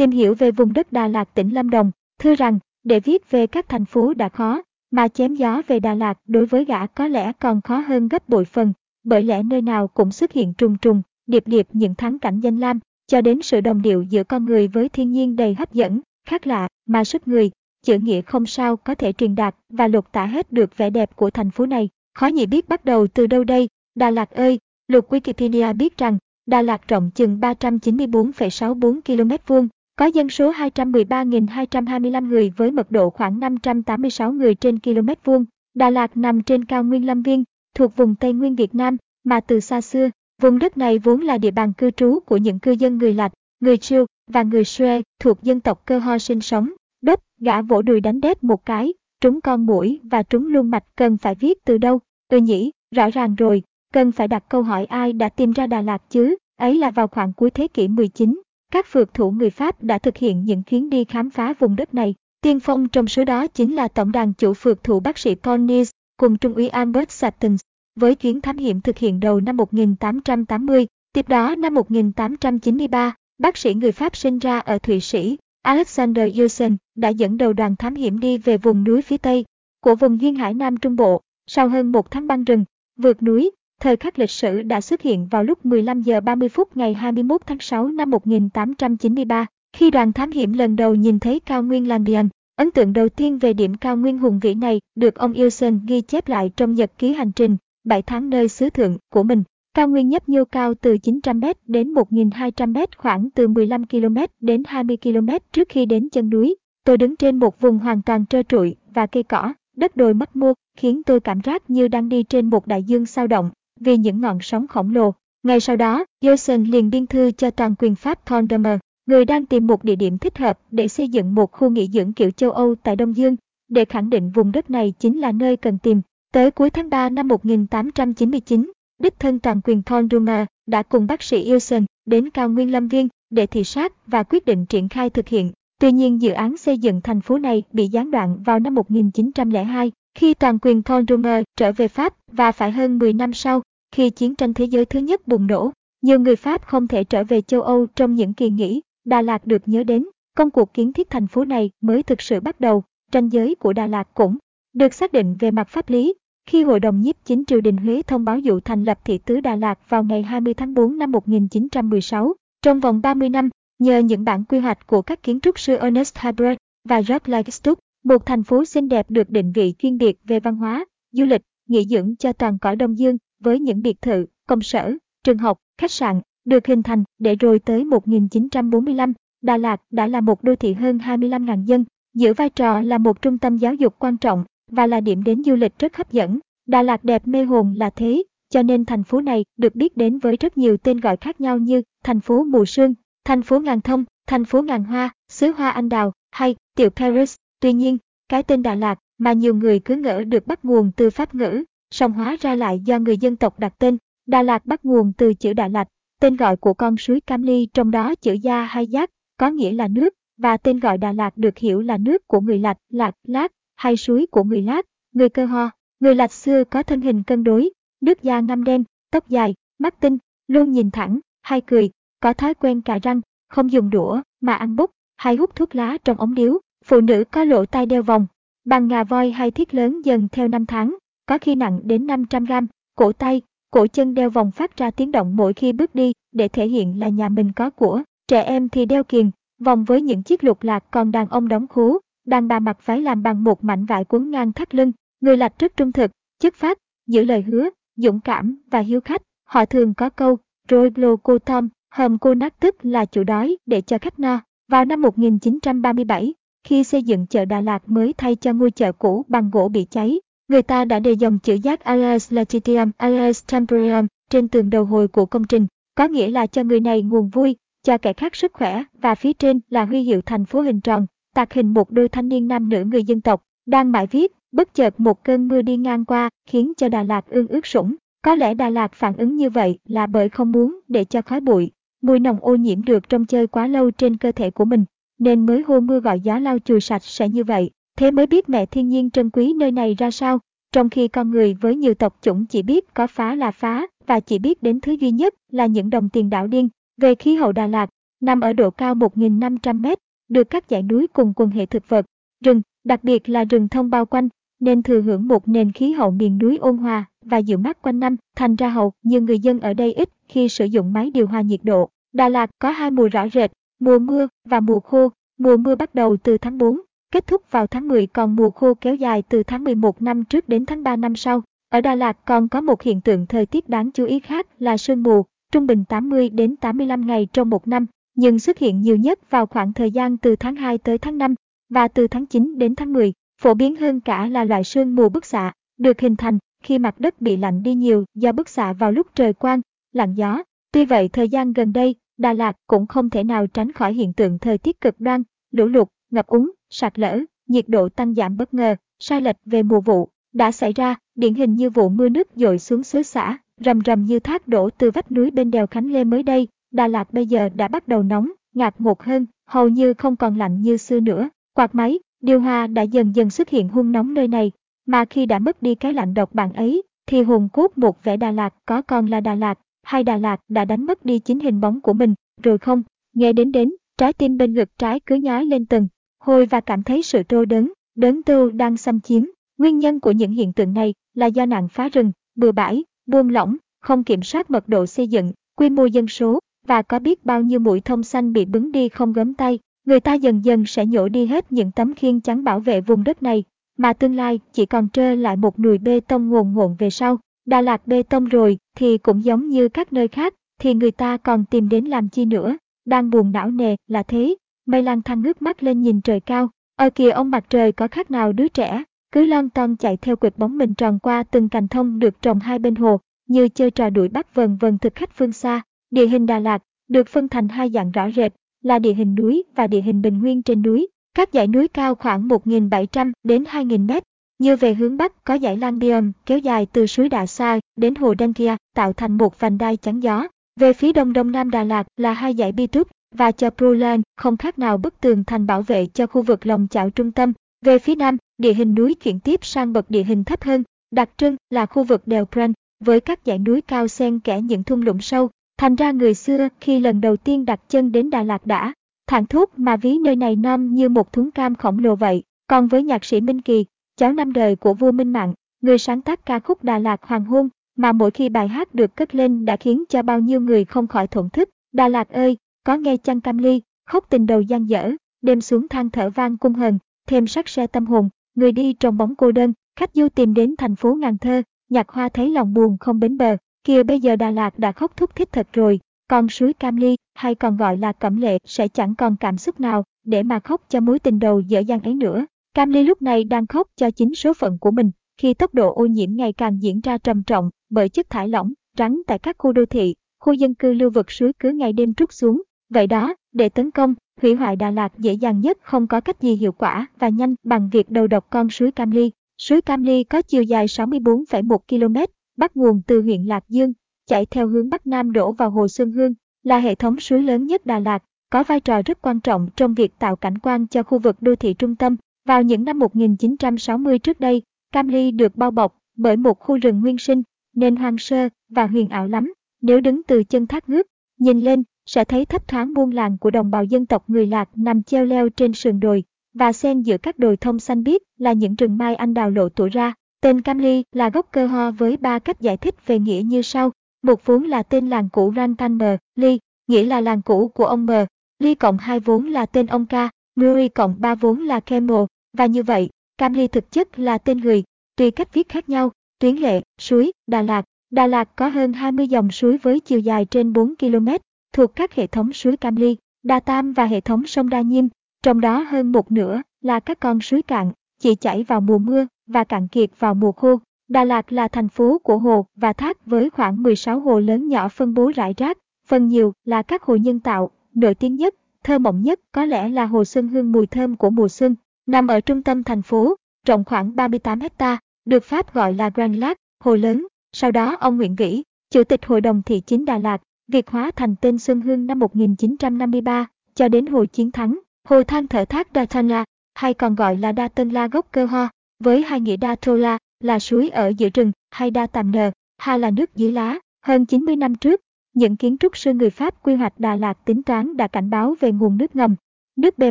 tìm hiểu về vùng đất Đà Lạt tỉnh Lâm Đồng, thưa rằng, để viết về các thành phố đã khó, mà chém gió về Đà Lạt đối với gã có lẽ còn khó hơn gấp bội phần, bởi lẽ nơi nào cũng xuất hiện trùng trùng, điệp điệp những thắng cảnh danh lam, cho đến sự đồng điệu giữa con người với thiên nhiên đầy hấp dẫn, khác lạ, mà sức người, chữ nghĩa không sao có thể truyền đạt và lột tả hết được vẻ đẹp của thành phố này. Khó nhỉ biết bắt đầu từ đâu đây, Đà Lạt ơi, lục Wikipedia biết rằng, Đà Lạt rộng chừng 394,64 km vuông, có dân số 213.225 người với mật độ khoảng 586 người trên km vuông. Đà Lạt nằm trên cao nguyên Lâm Viên, thuộc vùng Tây Nguyên Việt Nam, mà từ xa xưa, vùng đất này vốn là địa bàn cư trú của những cư dân người Lạch, người Chiêu và người Xuê thuộc dân tộc Cơ Ho sinh sống. Đất, gã vỗ đùi đánh đét một cái, trúng con mũi và trúng luôn mạch cần phải viết từ đâu. Ừ nhỉ, rõ ràng rồi, cần phải đặt câu hỏi ai đã tìm ra Đà Lạt chứ, ấy là vào khoảng cuối thế kỷ 19. Các phượt thủ người Pháp đã thực hiện những chuyến đi khám phá vùng đất này. Tiên phong trong số đó chính là tổng đàn chủ phượt thủ bác sĩ Paul cùng trung úy Albert Sattens. với chuyến thám hiểm thực hiện đầu năm 1880. Tiếp đó năm 1893, bác sĩ người Pháp sinh ra ở Thụy Sĩ, Alexander Yusen đã dẫn đầu đoàn thám hiểm đi về vùng núi phía Tây của vùng duyên hải Nam Trung Bộ. Sau hơn một tháng băng rừng, vượt núi, thời khắc lịch sử đã xuất hiện vào lúc 15 giờ 30 phút ngày 21 tháng 6 năm 1893, khi đoàn thám hiểm lần đầu nhìn thấy cao nguyên Landian. Ấn tượng đầu tiên về điểm cao nguyên hùng vĩ này được ông Wilson ghi chép lại trong nhật ký hành trình 7 tháng nơi xứ thượng của mình. Cao nguyên nhấp nhô cao từ 900m đến 1.200m khoảng từ 15 km đến 20 km trước khi đến chân núi. Tôi đứng trên một vùng hoàn toàn trơ trụi và cây cỏ, đất đồi mất mua, khiến tôi cảm giác như đang đi trên một đại dương sao động vì những ngọn sóng khổng lồ. Ngay sau đó, Johnson liền biên thư cho toàn quyền Pháp Tondemer, người đang tìm một địa điểm thích hợp để xây dựng một khu nghỉ dưỡng kiểu châu Âu tại Đông Dương, để khẳng định vùng đất này chính là nơi cần tìm. Tới cuối tháng 3 năm 1899, đích thân toàn quyền Tondemer đã cùng bác sĩ Ilsen đến cao nguyên Lâm Viên để thị sát và quyết định triển khai thực hiện. Tuy nhiên dự án xây dựng thành phố này bị gián đoạn vào năm 1902 khi toàn quyền Tondemer trở về Pháp và phải hơn 10 năm sau khi chiến tranh thế giới thứ nhất bùng nổ, nhiều người Pháp không thể trở về châu Âu trong những kỳ nghỉ, Đà Lạt được nhớ đến, công cuộc kiến thiết thành phố này mới thực sự bắt đầu, tranh giới của Đà Lạt cũng được xác định về mặt pháp lý khi Hội đồng nhiếp chính triều đình Huế thông báo dụ thành lập thị tứ Đà Lạt vào ngày 20 tháng 4 năm 1916. Trong vòng 30 năm, nhờ những bản quy hoạch của các kiến trúc sư Ernest Haber và Jacques Lagestus, một thành phố xinh đẹp được định vị chuyên biệt về văn hóa, du lịch, nghỉ dưỡng cho toàn cõi Đông Dương với những biệt thự, công sở, trường học, khách sạn được hình thành để rồi tới 1945, Đà Lạt đã là một đô thị hơn 25.000 dân, giữ vai trò là một trung tâm giáo dục quan trọng và là điểm đến du lịch rất hấp dẫn. Đà Lạt đẹp mê hồn là thế, cho nên thành phố này được biết đến với rất nhiều tên gọi khác nhau như thành phố mùa sương, thành phố ngàn thông, thành phố ngàn hoa, xứ hoa anh đào hay tiểu Paris. Tuy nhiên, cái tên Đà Lạt mà nhiều người cứ ngỡ được bắt nguồn từ Pháp ngữ, song hóa ra lại do người dân tộc đặt tên. Đà Lạt bắt nguồn từ chữ Đà Lạt, tên gọi của con suối Cam Ly trong đó chữ Gia hay Giác có nghĩa là nước, và tên gọi Đà Lạt được hiểu là nước của người Lạt, Lạc, Lát, hay suối của người Lát, người Cơ Ho. Người Lạt xưa có thân hình cân đối, nước da ngăm đen, tóc dài, mắt tinh, luôn nhìn thẳng, hay cười, có thói quen cà răng, không dùng đũa mà ăn bút, hay hút thuốc lá trong ống điếu. Phụ nữ có lỗ tai đeo vòng, bằng ngà voi hay thiết lớn dần theo năm tháng, có khi nặng đến 500 gram, cổ tay, cổ chân đeo vòng phát ra tiếng động mỗi khi bước đi để thể hiện là nhà mình có của. Trẻ em thì đeo kiềng, vòng với những chiếc lục lạc còn đàn ông đóng khú, đàn bà mặc váy làm bằng một mảnh vải cuốn ngang thắt lưng. Người lạch rất trung thực, chất phát, giữ lời hứa, dũng cảm và hiếu khách. Họ thường có câu, rồi lô cô Tom, hầm cô nát tức là chủ đói để cho khách no. Vào năm 1937, khi xây dựng chợ Đà Lạt mới thay cho ngôi chợ cũ bằng gỗ bị cháy, người ta đã đề dòng chữ giác alias latitium alias temporium trên tường đầu hồi của công trình, có nghĩa là cho người này nguồn vui, cho kẻ khác sức khỏe, và phía trên là huy hiệu thành phố hình tròn, tạc hình một đôi thanh niên nam nữ người dân tộc, đang mãi viết, bất chợt một cơn mưa đi ngang qua, khiến cho Đà Lạt ương ướt sũng. Có lẽ Đà Lạt phản ứng như vậy là bởi không muốn để cho khói bụi, mùi nồng ô nhiễm được trong chơi quá lâu trên cơ thể của mình nên mới hô mưa gọi gió lau chùi sạch sẽ như vậy. Thế mới biết mẹ thiên nhiên trân quý nơi này ra sao, trong khi con người với nhiều tộc chủng chỉ biết có phá là phá và chỉ biết đến thứ duy nhất là những đồng tiền đảo điên. Về khí hậu Đà Lạt, nằm ở độ cao 1.500 mét, được các dãy núi cùng quần hệ thực vật, rừng, đặc biệt là rừng thông bao quanh, nên thừa hưởng một nền khí hậu miền núi ôn hòa và dịu mát quanh năm, thành ra hầu như người dân ở đây ít khi sử dụng máy điều hòa nhiệt độ. Đà Lạt có hai mùa rõ rệt, mùa mưa và mùa khô. Mùa mưa bắt đầu từ tháng 4, kết thúc vào tháng 10 còn mùa khô kéo dài từ tháng 11 năm trước đến tháng 3 năm sau. Ở Đà Lạt còn có một hiện tượng thời tiết đáng chú ý khác là sương mù, trung bình 80 đến 85 ngày trong một năm, nhưng xuất hiện nhiều nhất vào khoảng thời gian từ tháng 2 tới tháng 5 và từ tháng 9 đến tháng 10. Phổ biến hơn cả là loại sương mù bức xạ, được hình thành khi mặt đất bị lạnh đi nhiều do bức xạ vào lúc trời quang, lặng gió. Tuy vậy thời gian gần đây, Đà Lạt cũng không thể nào tránh khỏi hiện tượng thời tiết cực đoan, lũ lụt, ngập úng, sạt lở, nhiệt độ tăng giảm bất ngờ, sai lệch về mùa vụ đã xảy ra, điển hình như vụ mưa nước dội xuống xứ xã, rầm rầm như thác đổ từ vách núi bên đèo Khánh Lê mới đây, Đà Lạt bây giờ đã bắt đầu nóng, ngạt ngột hơn, hầu như không còn lạnh như xưa nữa. Quạt máy, điều hòa đã dần dần xuất hiện hung nóng nơi này, mà khi đã mất đi cái lạnh độc bạn ấy, thì hồn cốt một vẻ Đà Lạt có còn là Đà Lạt, hay Đà Lạt đã đánh mất đi chính hình bóng của mình, rồi không, nghe đến đến, trái tim bên ngực trái cứ nhói lên từng, hồi và cảm thấy sự trô đớn, đớn tu đang xâm chiếm. Nguyên nhân của những hiện tượng này là do nạn phá rừng, bừa bãi, buông lỏng, không kiểm soát mật độ xây dựng, quy mô dân số, và có biết bao nhiêu mũi thông xanh bị bứng đi không gấm tay. Người ta dần dần sẽ nhổ đi hết những tấm khiên chắn bảo vệ vùng đất này, mà tương lai chỉ còn trơ lại một nùi bê tông ngồn ngộn về sau. Đà Lạt bê tông rồi thì cũng giống như các nơi khác, thì người ta còn tìm đến làm chi nữa. Đang buồn não nề là thế, mây lang thang ngước mắt lên nhìn trời cao. Ở kìa ông mặt trời có khác nào đứa trẻ, cứ lon ton chạy theo quệt bóng mình tròn qua từng cành thông được trồng hai bên hồ, như chơi trò đuổi bắt vần vần thực khách phương xa. Địa hình Đà Lạt được phân thành hai dạng rõ rệt, là địa hình núi và địa hình bình nguyên trên núi. Các dãy núi cao khoảng 1.700 đến 2.000 mét, như về hướng Bắc có dãy Landium kéo dài từ suối Đà Sa đến hồ Đen Kia tạo thành một vành đai chắn gió. Về phía đông đông nam Đà Lạt là hai dãy Bi Túc và cho Chaprolan không khác nào bức tường thành bảo vệ cho khu vực lòng chảo trung tâm. Về phía nam, địa hình núi chuyển tiếp sang bậc địa hình thấp hơn, đặc trưng là khu vực đèo Brand với các dãy núi cao xen kẽ những thung lũng sâu. Thành ra người xưa khi lần đầu tiên đặt chân đến Đà Lạt đã thẳng thuốc mà ví nơi này non như một thúng cam khổng lồ vậy. Còn với nhạc sĩ Minh Kỳ, cháu năm đời của vua Minh Mạng, người sáng tác ca khúc Đà Lạt Hoàng Hôn, mà mỗi khi bài hát được cất lên đã khiến cho bao nhiêu người không khỏi thổn thức. Đà Lạt ơi, có nghe chăng cam ly, khóc tình đầu gian dở, đêm xuống than thở vang cung hờn, thêm sắc xe tâm hồn, người đi trong bóng cô đơn, khách du tìm đến thành phố ngàn thơ, nhạc hoa thấy lòng buồn không bến bờ, kia bây giờ Đà Lạt đã khóc thúc thích thật rồi, còn suối Cam Ly, hay còn gọi là Cẩm Lệ sẽ chẳng còn cảm xúc nào để mà khóc cho mối tình đầu dở dang ấy nữa. Cam Ly lúc này đang khóc cho chính số phận của mình, khi tốc độ ô nhiễm ngày càng diễn ra trầm trọng bởi chất thải lỏng, rắn tại các khu đô thị, khu dân cư lưu vực suối cứ ngày đêm trút xuống. Vậy đó, để tấn công, hủy hoại Đà Lạt dễ dàng nhất không có cách gì hiệu quả và nhanh bằng việc đầu độc con suối Cam Ly. Suối Cam Ly có chiều dài 64,1 km, bắt nguồn từ huyện Lạc Dương, chảy theo hướng Bắc Nam đổ vào Hồ Xuân Hương, là hệ thống suối lớn nhất Đà Lạt, có vai trò rất quan trọng trong việc tạo cảnh quan cho khu vực đô thị trung tâm. Vào những năm 1960 trước đây, Cam Ly được bao bọc bởi một khu rừng nguyên sinh, nên hoang sơ và huyền ảo lắm. Nếu đứng từ chân thác nước, nhìn lên, sẽ thấy thấp thoáng buôn làng của đồng bào dân tộc người Lạc nằm treo leo trên sườn đồi, và xen giữa các đồi thông xanh biếc là những rừng mai anh đào lộ tủa ra. Tên Cam Ly là gốc cơ ho với ba cách giải thích về nghĩa như sau. Một vốn là tên làng cũ Rantan M, Ly, nghĩa là làng cũ của ông M. Ly cộng hai vốn là tên ông Ca, Murray cộng ba vốn là Kemo, và như vậy, Cam Ly thực chất là tên người, tùy cách viết khác nhau, tuyến lệ, suối, Đà Lạt. Đà Lạt có hơn 20 dòng suối với chiều dài trên 4 km, thuộc các hệ thống suối Cam Ly, Đa Tam và hệ thống sông Đa Nhiêm, trong đó hơn một nửa là các con suối cạn, chỉ chảy vào mùa mưa và cạn kiệt vào mùa khô. Đà Lạt là thành phố của hồ và thác với khoảng 16 hồ lớn nhỏ phân bố rải rác, phần nhiều là các hồ nhân tạo, nổi tiếng nhất, thơ mộng nhất có lẽ là hồ Xuân Hương mùi thơm của mùa xuân, nằm ở trung tâm thành phố, rộng khoảng 38 hecta, được Pháp gọi là Grand Lac, hồ lớn. Sau đó ông Nguyễn Vĩ, Chủ tịch Hội đồng Thị chính Đà Lạt, Việt hóa thành tên Xuân Hương năm 1953, cho đến hồi chiến thắng, hồ than thở thác Đa Thanh La, hay còn gọi là Đa Tân La gốc cơ ho, với hai nghĩa Đa Trô La là suối ở giữa rừng hay Đa Tàm Nờ, ha là nước dưới lá. Hơn 90 năm trước, những kiến trúc sư người Pháp quy hoạch Đà Lạt tính toán đã cảnh báo về nguồn nước ngầm. Nước bề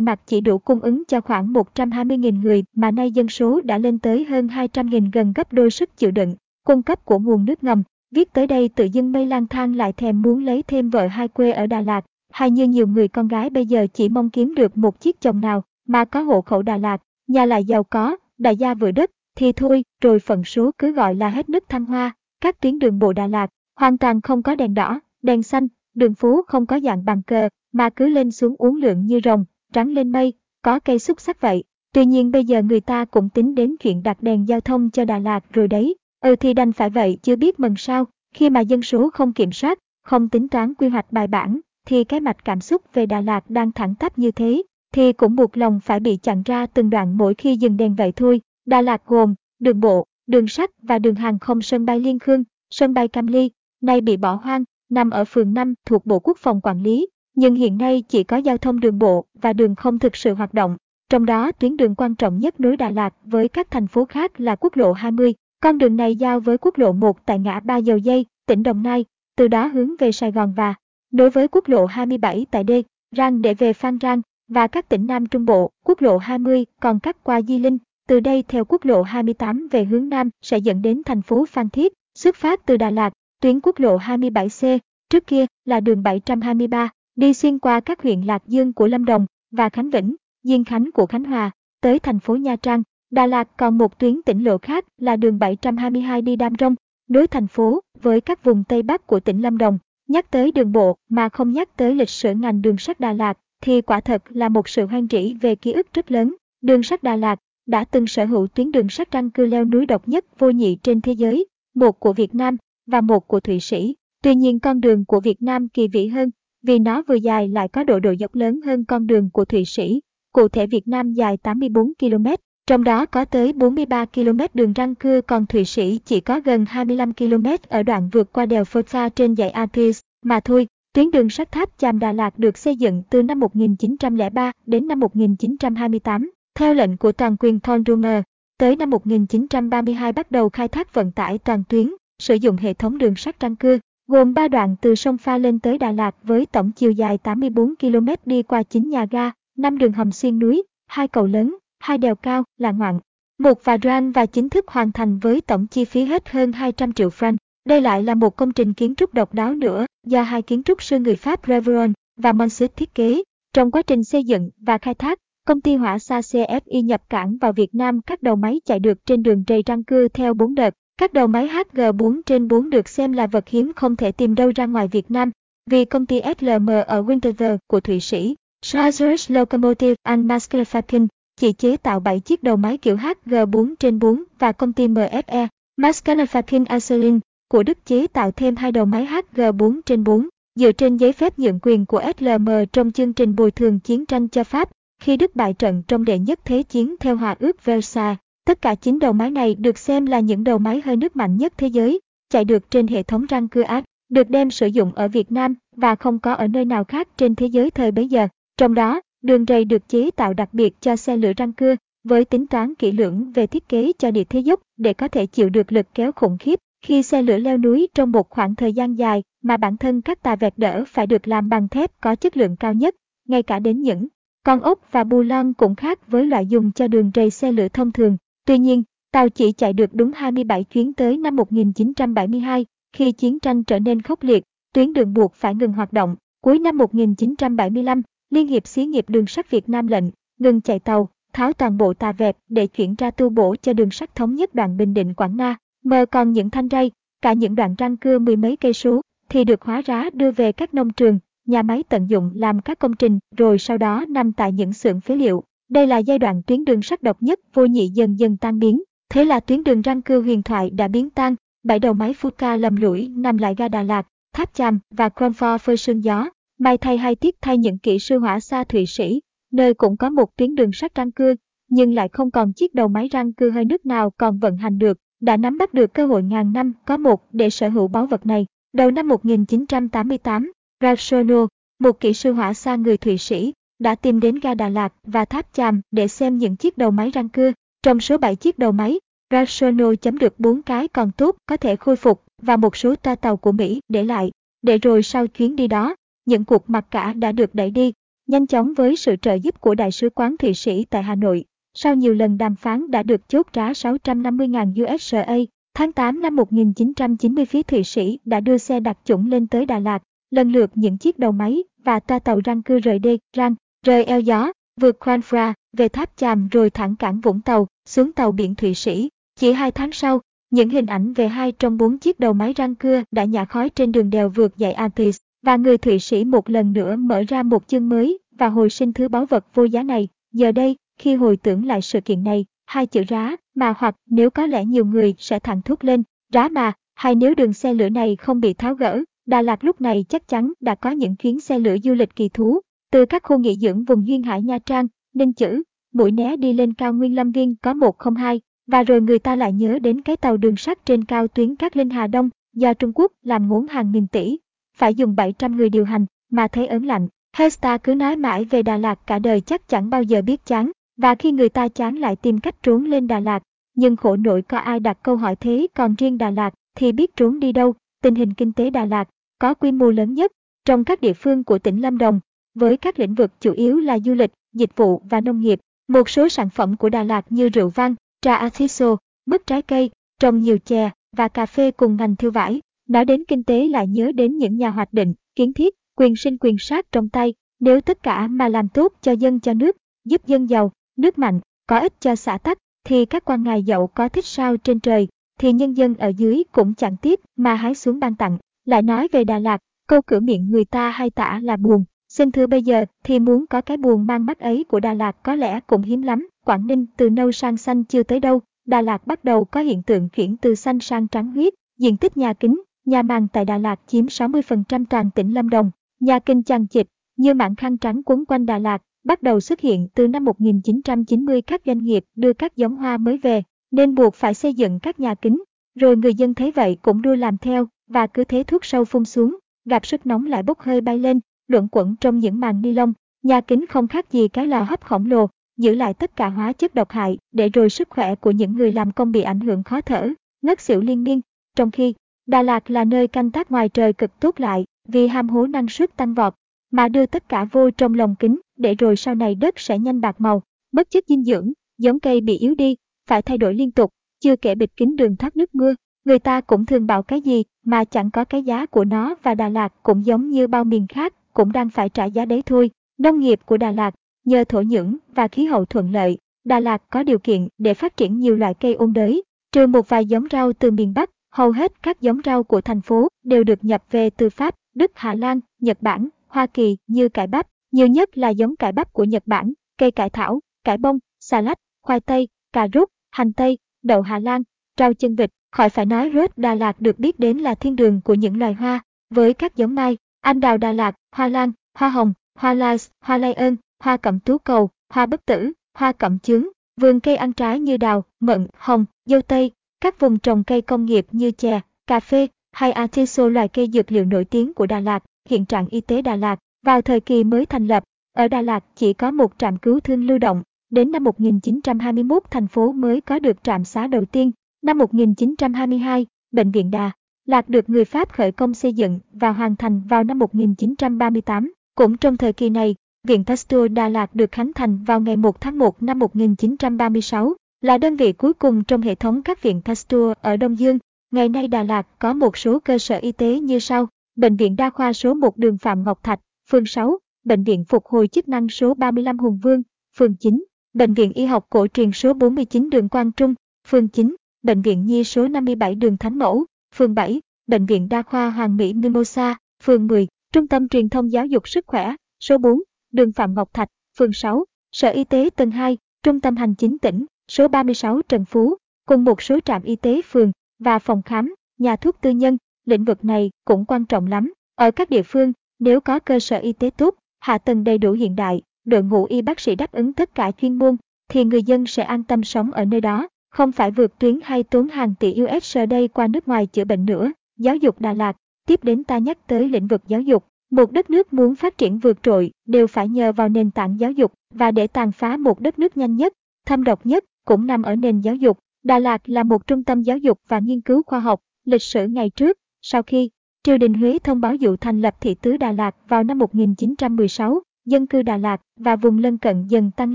mặt chỉ đủ cung ứng cho khoảng 120.000 người mà nay dân số đã lên tới hơn 200.000 gần gấp đôi sức chịu đựng, cung cấp của nguồn nước ngầm. Viết tới đây tự dưng mây lang thang lại thèm muốn lấy thêm vợ hai quê ở Đà Lạt, hay như nhiều người con gái bây giờ chỉ mong kiếm được một chiếc chồng nào mà có hộ khẩu Đà Lạt, nhà lại giàu có, đại gia vừa đất, thì thôi, rồi phận số cứ gọi là hết nước thăng hoa. Các tuyến đường bộ Đà Lạt hoàn toàn không có đèn đỏ, đèn xanh, đường phố không có dạng bàn cờ, mà cứ lên xuống uốn lượn như rồng, trắng lên mây, có cây xúc sắc vậy. Tuy nhiên bây giờ người ta cũng tính đến chuyện đặt đèn giao thông cho Đà Lạt rồi đấy. Ừ thì đành phải vậy chưa biết mừng sao, khi mà dân số không kiểm soát, không tính toán quy hoạch bài bản, thì cái mạch cảm xúc về Đà Lạt đang thẳng tắp như thế, thì cũng buộc lòng phải bị chặn ra từng đoạn mỗi khi dừng đèn vậy thôi. Đà Lạt gồm đường bộ, đường sắt và đường hàng không sân bay Liên Khương, sân bay Cam Ly, nay bị bỏ hoang, nằm ở phường 5 thuộc Bộ Quốc phòng quản lý, nhưng hiện nay chỉ có giao thông đường bộ và đường không thực sự hoạt động. Trong đó tuyến đường quan trọng nhất nối Đà Lạt với các thành phố khác là quốc lộ 20. Con đường này giao với quốc lộ 1 tại ngã Ba Dầu Dây, tỉnh Đồng Nai, từ đó hướng về Sài Gòn và nối với quốc lộ 27 tại D, Rang để về Phan Rang và các tỉnh Nam Trung Bộ, quốc lộ 20 còn cắt qua Di Linh, từ đây theo quốc lộ 28 về hướng Nam sẽ dẫn đến thành phố Phan Thiết, xuất phát từ Đà Lạt, tuyến quốc lộ 27C, trước kia là đường 723, đi xuyên qua các huyện Lạc Dương của Lâm Đồng và Khánh Vĩnh, Diên Khánh của Khánh Hòa, tới thành phố Nha Trang. Đà Lạt còn một tuyến tỉnh lộ khác là đường 722 đi Đam Rông, nối thành phố với các vùng Tây Bắc của tỉnh Lâm Đồng. Nhắc tới đường bộ mà không nhắc tới lịch sử ngành đường sắt Đà Lạt thì quả thật là một sự hoang trĩ về ký ức rất lớn. Đường sắt Đà Lạt đã từng sở hữu tuyến đường sắt răng cưa leo núi độc nhất vô nhị trên thế giới, một của Việt Nam và một của Thụy Sĩ. Tuy nhiên con đường của Việt Nam kỳ vĩ hơn, vì nó vừa dài lại có độ độ dốc lớn hơn con đường của Thụy Sĩ. Cụ thể Việt Nam dài 84 km, trong đó có tới 43 km đường răng cưa còn Thụy Sĩ chỉ có gần 25 km ở đoạn vượt qua đèo Photha trên dãy Alpes mà thôi. Tuyến đường sắt tháp Chàm Đà Lạt được xây dựng từ năm 1903 đến năm 1928, theo lệnh của toàn quyền Thon Runner. Tới năm 1932 bắt đầu khai thác vận tải toàn tuyến, sử dụng hệ thống đường sắt răng cưa, gồm 3 đoạn từ sông Pha lên tới Đà Lạt với tổng chiều dài 84 km đi qua 9 nhà ga, 5 đường hầm xuyên núi, hai cầu lớn, hai đèo cao là ngoạn. Một và Ran và chính thức hoàn thành với tổng chi phí hết hơn 200 triệu franc. Đây lại là một công trình kiến trúc độc đáo nữa do hai kiến trúc sư người Pháp Reveron và Monset thiết kế. Trong quá trình xây dựng và khai thác, công ty hỏa xa CFI nhập cảng vào Việt Nam các đầu máy chạy được trên đường rầy răng cưa theo 4 đợt. Các đầu máy HG4 trên 4 được xem là vật hiếm không thể tìm đâu ra ngoài Việt Nam, vì công ty SLM ở Winterthur của Thụy Sĩ, Chargers Locomotive and Masterfaking chỉ chế tạo 7 chiếc đầu máy kiểu HG4 trên 4 và công ty MFE, Masterfaking Aselin của Đức chế tạo thêm hai đầu máy HG4 trên 4, dựa trên giấy phép nhượng quyền của SLM trong chương trình bồi thường chiến tranh cho Pháp khi Đức bại trận trong đệ nhất thế chiến theo hòa ước Versailles. Tất cả 9 đầu máy này được xem là những đầu máy hơi nước mạnh nhất thế giới, chạy được trên hệ thống răng cưa ác, được đem sử dụng ở Việt Nam và không có ở nơi nào khác trên thế giới thời bấy giờ. Trong đó, đường ray được chế tạo đặc biệt cho xe lửa răng cưa, với tính toán kỹ lưỡng về thiết kế cho địa thế dốc để có thể chịu được lực kéo khủng khiếp khi xe lửa leo núi trong một khoảng thời gian dài mà bản thân các tà vẹt đỡ phải được làm bằng thép có chất lượng cao nhất, ngay cả đến những con ốc và bù lon cũng khác với loại dùng cho đường ray xe lửa thông thường. Tuy nhiên, tàu chỉ chạy được đúng 27 chuyến tới năm 1972, khi chiến tranh trở nên khốc liệt, tuyến đường buộc phải ngừng hoạt động. Cuối năm 1975, Liên hiệp xí nghiệp đường sắt Việt Nam lệnh ngừng chạy tàu, tháo toàn bộ tà vẹt để chuyển ra tu bổ cho đường sắt thống nhất đoạn Bình Định Quảng Na. Mờ còn những thanh ray, cả những đoạn răng cưa mười mấy cây số thì được hóa rá đưa về các nông trường, nhà máy tận dụng làm các công trình rồi sau đó nằm tại những xưởng phế liệu. Đây là giai đoạn tuyến đường sắt độc nhất vô nhị dần dần tan biến. Thế là tuyến đường răng cưa huyền thoại đã biến tan, bảy đầu máy Fuka lầm lũi nằm lại ga Đà Lạt, Tháp Chàm và Cronfor phơi sương gió. May thay hay tiếc thay những kỹ sư hỏa xa Thụy Sĩ, nơi cũng có một tuyến đường sắt răng cưa, nhưng lại không còn chiếc đầu máy răng cưa hơi nước nào còn vận hành được, đã nắm bắt được cơ hội ngàn năm có một để sở hữu báu vật này. Đầu năm 1988, Rasono, một kỹ sư hỏa xa người Thụy Sĩ, đã tìm đến ga Đà Lạt và Tháp Chàm để xem những chiếc đầu máy răng cưa. Trong số 7 chiếc đầu máy, Rasono chấm được 4 cái còn tốt có thể khôi phục và một số toa tàu của Mỹ để lại. để rồi sau chuyến đi đó, những cuộc mặc cả đã được đẩy đi, nhanh chóng với sự trợ giúp của Đại sứ quán Thụy Sĩ tại Hà Nội. Sau nhiều lần đàm phán đã được chốt giá 650.000 USCA, tháng 8 năm 1990 phía Thụy Sĩ đã đưa xe đặc chủng lên tới Đà Lạt, lần lượt những chiếc đầu máy và toa tàu răng cưa rời đê, răng, rời eo gió, vượt Khoan Phra, về tháp chàm rồi thẳng cảng Vũng Tàu, xuống tàu biển Thụy Sĩ. Chỉ hai tháng sau, những hình ảnh về hai trong bốn chiếc đầu máy răng cưa đã nhả khói trên đường đèo vượt dãy Antis và người Thụy Sĩ một lần nữa mở ra một chương mới và hồi sinh thứ báu vật vô giá này. Giờ đây, khi hồi tưởng lại sự kiện này, hai chữ rá, mà hoặc nếu có lẽ nhiều người sẽ thẳng thốt lên, rá mà, hay nếu đường xe lửa này không bị tháo gỡ, Đà Lạt lúc này chắc chắn đã có những chuyến xe lửa du lịch kỳ thú, từ các khu nghỉ dưỡng vùng duyên hải Nha Trang, Ninh Chữ, Mũi Né đi lên cao Nguyên Lâm Viên có 102, và rồi người ta lại nhớ đến cái tàu đường sắt trên cao tuyến Cát Linh Hà Đông, do Trung Quốc làm ngốn hàng nghìn tỷ, phải dùng 700 người điều hành, mà thấy ớn lạnh. Hesta cứ nói mãi về Đà Lạt cả đời chắc chẳng bao giờ biết chán, và khi người ta chán lại tìm cách trốn lên Đà Lạt. Nhưng khổ nổi có ai đặt câu hỏi thế còn riêng Đà Lạt thì biết trốn đi đâu. Tình hình kinh tế Đà Lạt có quy mô lớn nhất trong các địa phương của tỉnh Lâm Đồng, với các lĩnh vực chủ yếu là du lịch, dịch vụ và nông nghiệp. Một số sản phẩm của Đà Lạt như rượu vang, trà artiso, mứt trái cây, trồng nhiều chè và cà phê cùng ngành thiêu vải. Nói đến kinh tế lại nhớ đến những nhà hoạch định, kiến thiết, quyền sinh quyền sát trong tay. Nếu tất cả mà làm tốt cho dân cho nước, giúp dân giàu, nước mạnh, có ích cho xã tắc, thì các quan ngài dậu có thích sao trên trời, thì nhân dân ở dưới cũng chẳng tiếc mà hái xuống ban tặng. Lại nói về Đà Lạt, câu cửa miệng người ta hay tả là buồn. Xin thưa bây giờ thì muốn có cái buồn mang mắt ấy của Đà Lạt có lẽ cũng hiếm lắm. Quảng Ninh từ nâu sang xanh chưa tới đâu. Đà Lạt bắt đầu có hiện tượng chuyển từ xanh sang trắng huyết. Diện tích nhà kính, nhà màng tại Đà Lạt chiếm 60% toàn tỉnh Lâm Đồng. Nhà kinh chằng chịt, như mảng khăn trắng quấn quanh Đà Lạt, bắt đầu xuất hiện từ năm 1990 các doanh nghiệp đưa các giống hoa mới về, nên buộc phải xây dựng các nhà kính. Rồi người dân thấy vậy cũng đua làm theo, và cứ thế thuốc sâu phun xuống, gặp sức nóng lại bốc hơi bay lên, luẩn quẩn trong những màn ni lông. Nhà kính không khác gì cái lò hấp khổng lồ, giữ lại tất cả hóa chất độc hại, để rồi sức khỏe của những người làm công bị ảnh hưởng khó thở, ngất xỉu liên miên. Trong khi, Đà Lạt là nơi canh tác ngoài trời cực tốt lại, vì ham hố năng suất tăng vọt, mà đưa tất cả vô trong lồng kính, để rồi sau này đất sẽ nhanh bạc màu, mất chất dinh dưỡng, giống cây bị yếu đi, phải thay đổi liên tục, chưa kể bịt kính đường thoát nước mưa. Người ta cũng thường bảo cái gì mà chẳng có cái giá của nó và Đà Lạt cũng giống như bao miền khác, cũng đang phải trả giá đấy thôi. Nông nghiệp của Đà Lạt, nhờ thổ nhưỡng và khí hậu thuận lợi, Đà Lạt có điều kiện để phát triển nhiều loại cây ôn đới, trừ một vài giống rau từ miền Bắc, hầu hết các giống rau của thành phố đều được nhập về từ Pháp, Đức, Hà Lan, Nhật Bản, Hoa Kỳ như cải bắp, nhiều nhất là giống cải bắp của Nhật Bản, cây cải thảo, cải bông, xà lách, khoai tây, cà rốt, hành tây, đậu Hà Lan, rau chân vịt. Khỏi phải nói rớt Đà Lạt được biết đến là thiên đường của những loài hoa, với các giống mai, anh đào Đà Lạt, hoa lan, hoa hồng, hoa lai, hoa lai ơn, hoa cẩm tú cầu, hoa bất tử, hoa cẩm chướng, vườn cây ăn trái như đào, mận, hồng, dâu tây, các vùng trồng cây công nghiệp như chè, cà phê hay artiso loài cây dược liệu nổi tiếng của Đà Lạt, hiện trạng y tế Đà Lạt. Vào thời kỳ mới thành lập, ở Đà Lạt chỉ có một trạm cứu thương lưu động. Đến năm 1921 thành phố mới có được trạm xá đầu tiên. Năm 1922, Bệnh viện Đà Lạt được người Pháp khởi công xây dựng và hoàn thành vào năm 1938. Cũng trong thời kỳ này, Viện Pasteur Đà Lạt được khánh thành vào ngày 1 tháng 1 năm 1936, là đơn vị cuối cùng trong hệ thống các viện Pasteur ở Đông Dương. Ngày nay Đà Lạt có một số cơ sở y tế như sau. Bệnh viện Đa khoa số 1 đường Phạm Ngọc Thạch, phường 6, Bệnh viện Phục hồi chức năng số 35 Hùng Vương, phường 9, Bệnh viện Y học cổ truyền số 49 đường Quang Trung, phường 9, Bệnh viện Nhi số 57 đường Thánh Mẫu, phường 7, Bệnh viện Đa khoa Hoàng Mỹ Mimosa, phường 10, Trung tâm Truyền thông Giáo dục Sức khỏe, số 4, đường Phạm Ngọc Thạch, phường 6, Sở Y tế tầng 2, Trung tâm Hành chính tỉnh, số 36 Trần Phú, cùng một số trạm y tế phường và phòng khám, nhà thuốc tư nhân. Lĩnh vực này cũng quan trọng lắm. Ở các địa phương, nếu có cơ sở y tế tốt, hạ tầng đầy đủ hiện đại, đội ngũ y bác sĩ đáp ứng tất cả chuyên môn, thì người dân sẽ an tâm sống ở nơi đó, không phải vượt tuyến hay tốn hàng tỷ USD đây qua nước ngoài chữa bệnh nữa. Giáo dục Đà Lạt, tiếp đến ta nhắc tới lĩnh vực giáo dục. Một đất nước muốn phát triển vượt trội đều phải nhờ vào nền tảng giáo dục và để tàn phá một đất nước nhanh nhất, thâm độc nhất cũng nằm ở nền giáo dục. Đà Lạt là một trung tâm giáo dục và nghiên cứu khoa học, lịch sử ngày trước, sau khi Triều đình Huế thông báo dụ thành lập thị tứ Đà Lạt vào năm 1916, dân cư Đà Lạt và vùng lân cận dần tăng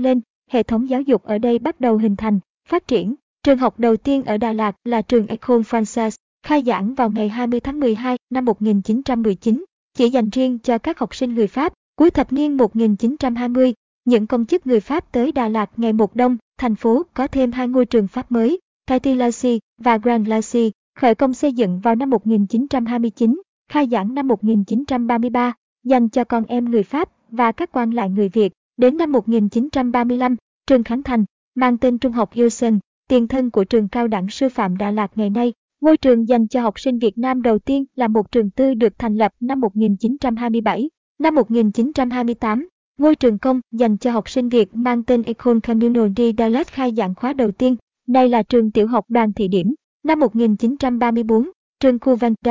lên, hệ thống giáo dục ở đây bắt đầu hình thành, phát triển. Trường học đầu tiên ở Đà Lạt là trường Ecole Française, khai giảng vào ngày 20 tháng 12 năm 1919, chỉ dành riêng cho các học sinh người Pháp. Cuối thập niên 1920, những công chức người Pháp tới Đà Lạt ngày một đông, thành phố có thêm hai ngôi trường Pháp mới, Petit Lacy và Grand Lacy, khởi công xây dựng vào năm 1929, khai giảng năm 1933, dành cho con em người Pháp và các quan lại người Việt. Đến năm 1935, trường Khánh Thành, mang tên Trung học Wilson, tiền thân của trường cao đẳng sư phạm Đà Lạt ngày nay. Ngôi trường dành cho học sinh Việt Nam đầu tiên là một trường tư được thành lập năm 1927. Năm 1928, ngôi trường công dành cho học sinh Việt mang tên Ecole Communal de Dallas khai giảng khóa đầu tiên. Đây là trường tiểu học đoàn thị điểm. Năm 1934, trường Coventry